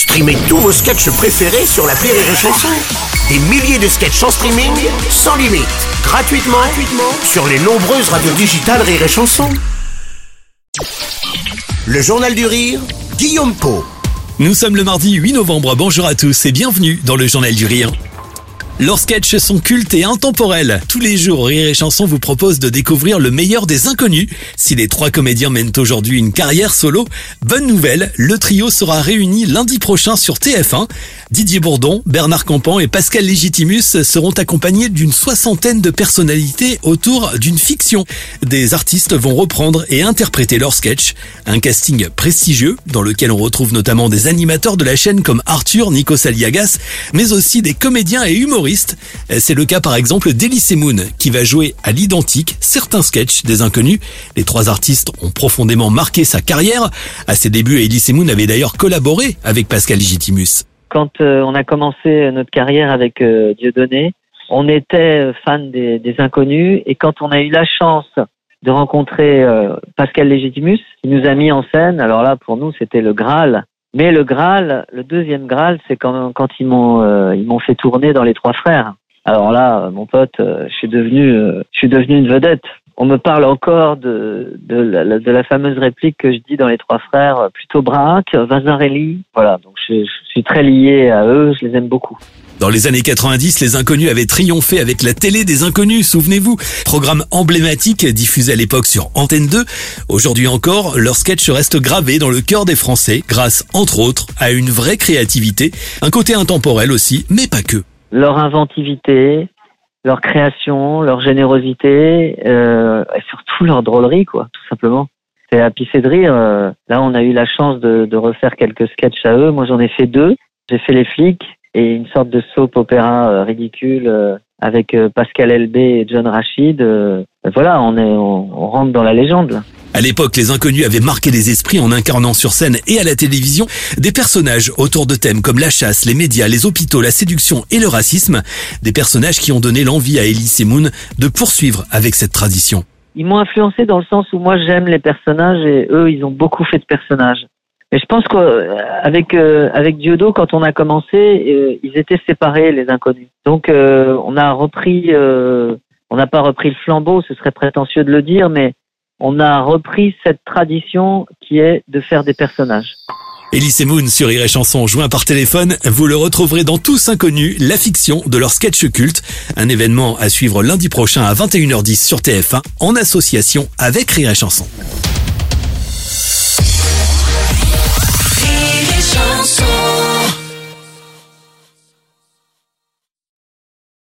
Streamez tous vos sketchs préférés sur la Rire et Chanson. Des milliers de sketchs en streaming, sans limite, gratuitement, gratuitement sur les nombreuses radios digitales Rire et Chanson. Le Journal du Rire, Guillaume Po. Nous sommes le mardi 8 novembre, bonjour à tous et bienvenue dans le Journal du Rire. Leurs sketchs sont cultes et intemporels. Tous les jours, Rire et Chanson vous propose de découvrir le meilleur des inconnus. Si les trois comédiens mènent aujourd'hui une carrière solo, bonne nouvelle, le trio sera réuni lundi prochain sur TF1. Didier Bourdon, Bernard Campan et Pascal Légitimus seront accompagnés d'une soixantaine de personnalités autour d'une fiction. Des artistes vont reprendre et interpréter leurs sketchs. Un casting prestigieux dans lequel on retrouve notamment des animateurs de la chaîne comme Arthur, Nico Saliagas, mais aussi des comédiens et humoristes c'est le cas par exemple d'Elise Moon qui va jouer à l'identique certains sketchs des inconnus. Les trois artistes ont profondément marqué sa carrière. À ses débuts, Elise Moon avait d'ailleurs collaboré avec Pascal Legitimus. Quand euh, on a commencé notre carrière avec euh, Dieudonné, on était fan des, inconnus et quand on a eu la chance de rencontrer euh, Pascal Legitimus, il nous a mis en scène. Alors là, pour nous, c'était le Graal mais le Graal, le deuxième Graal, c'est quand, quand ils m'ont euh, ils m'ont fait tourner dans les Trois Frères. Alors là, mon pote, euh, je suis devenu euh, je suis devenu une vedette. On me parle encore de de la, de la fameuse réplique que je dis dans les Trois Frères, plutôt Braque, Vazarelli. Voilà, donc je, je suis très lié à eux, je les aime beaucoup. Dans les années 90, les Inconnus avaient triomphé avec la télé des Inconnus, souvenez-vous. Programme emblématique diffusé à l'époque sur Antenne 2. Aujourd'hui encore, leurs sketchs restent gravés dans le cœur des Français grâce, entre autres, à une vraie créativité, un côté intemporel aussi, mais pas que. Leur inventivité, leur création, leur générosité, euh, et surtout leur drôlerie, quoi, tout simplement. C'est à pisser de rire. Là, on a eu la chance de, de refaire quelques sketchs à eux. Moi, j'en ai fait deux. J'ai fait les flics et une sorte de soap opéra euh, ridicule euh, avec euh, Pascal Elbé et John Rachid. voilà, on, est, on, rentre dans la légende. À l'époque, les inconnus avaient marqué les esprits en incarnant sur scène et à la télévision des personnages autour de thèmes comme la chasse, les médias, les hôpitaux, la séduction et le racisme. Des personnages qui ont donné l'envie à Elise Moon de poursuivre avec cette tradition. Ils m'ont influencé dans le sens où moi j'aime les personnages et eux ils ont beaucoup fait de personnages. Et je pense qu'avec euh, avec Diodo, quand on a commencé, euh, ils étaient séparés les inconnus. Donc euh, on a repris, on n'a pas repris le flambeau, ce serait prétentieux de le dire, mais on a repris cette tradition qui est de faire des personnages. Elise Moon sur Iré Chanson, joint par téléphone, vous le retrouverez dans Tous Inconnus, la fiction de leur sketch culte, un événement à suivre lundi prochain à 21h10 sur TF1 en association avec Rire Chanson.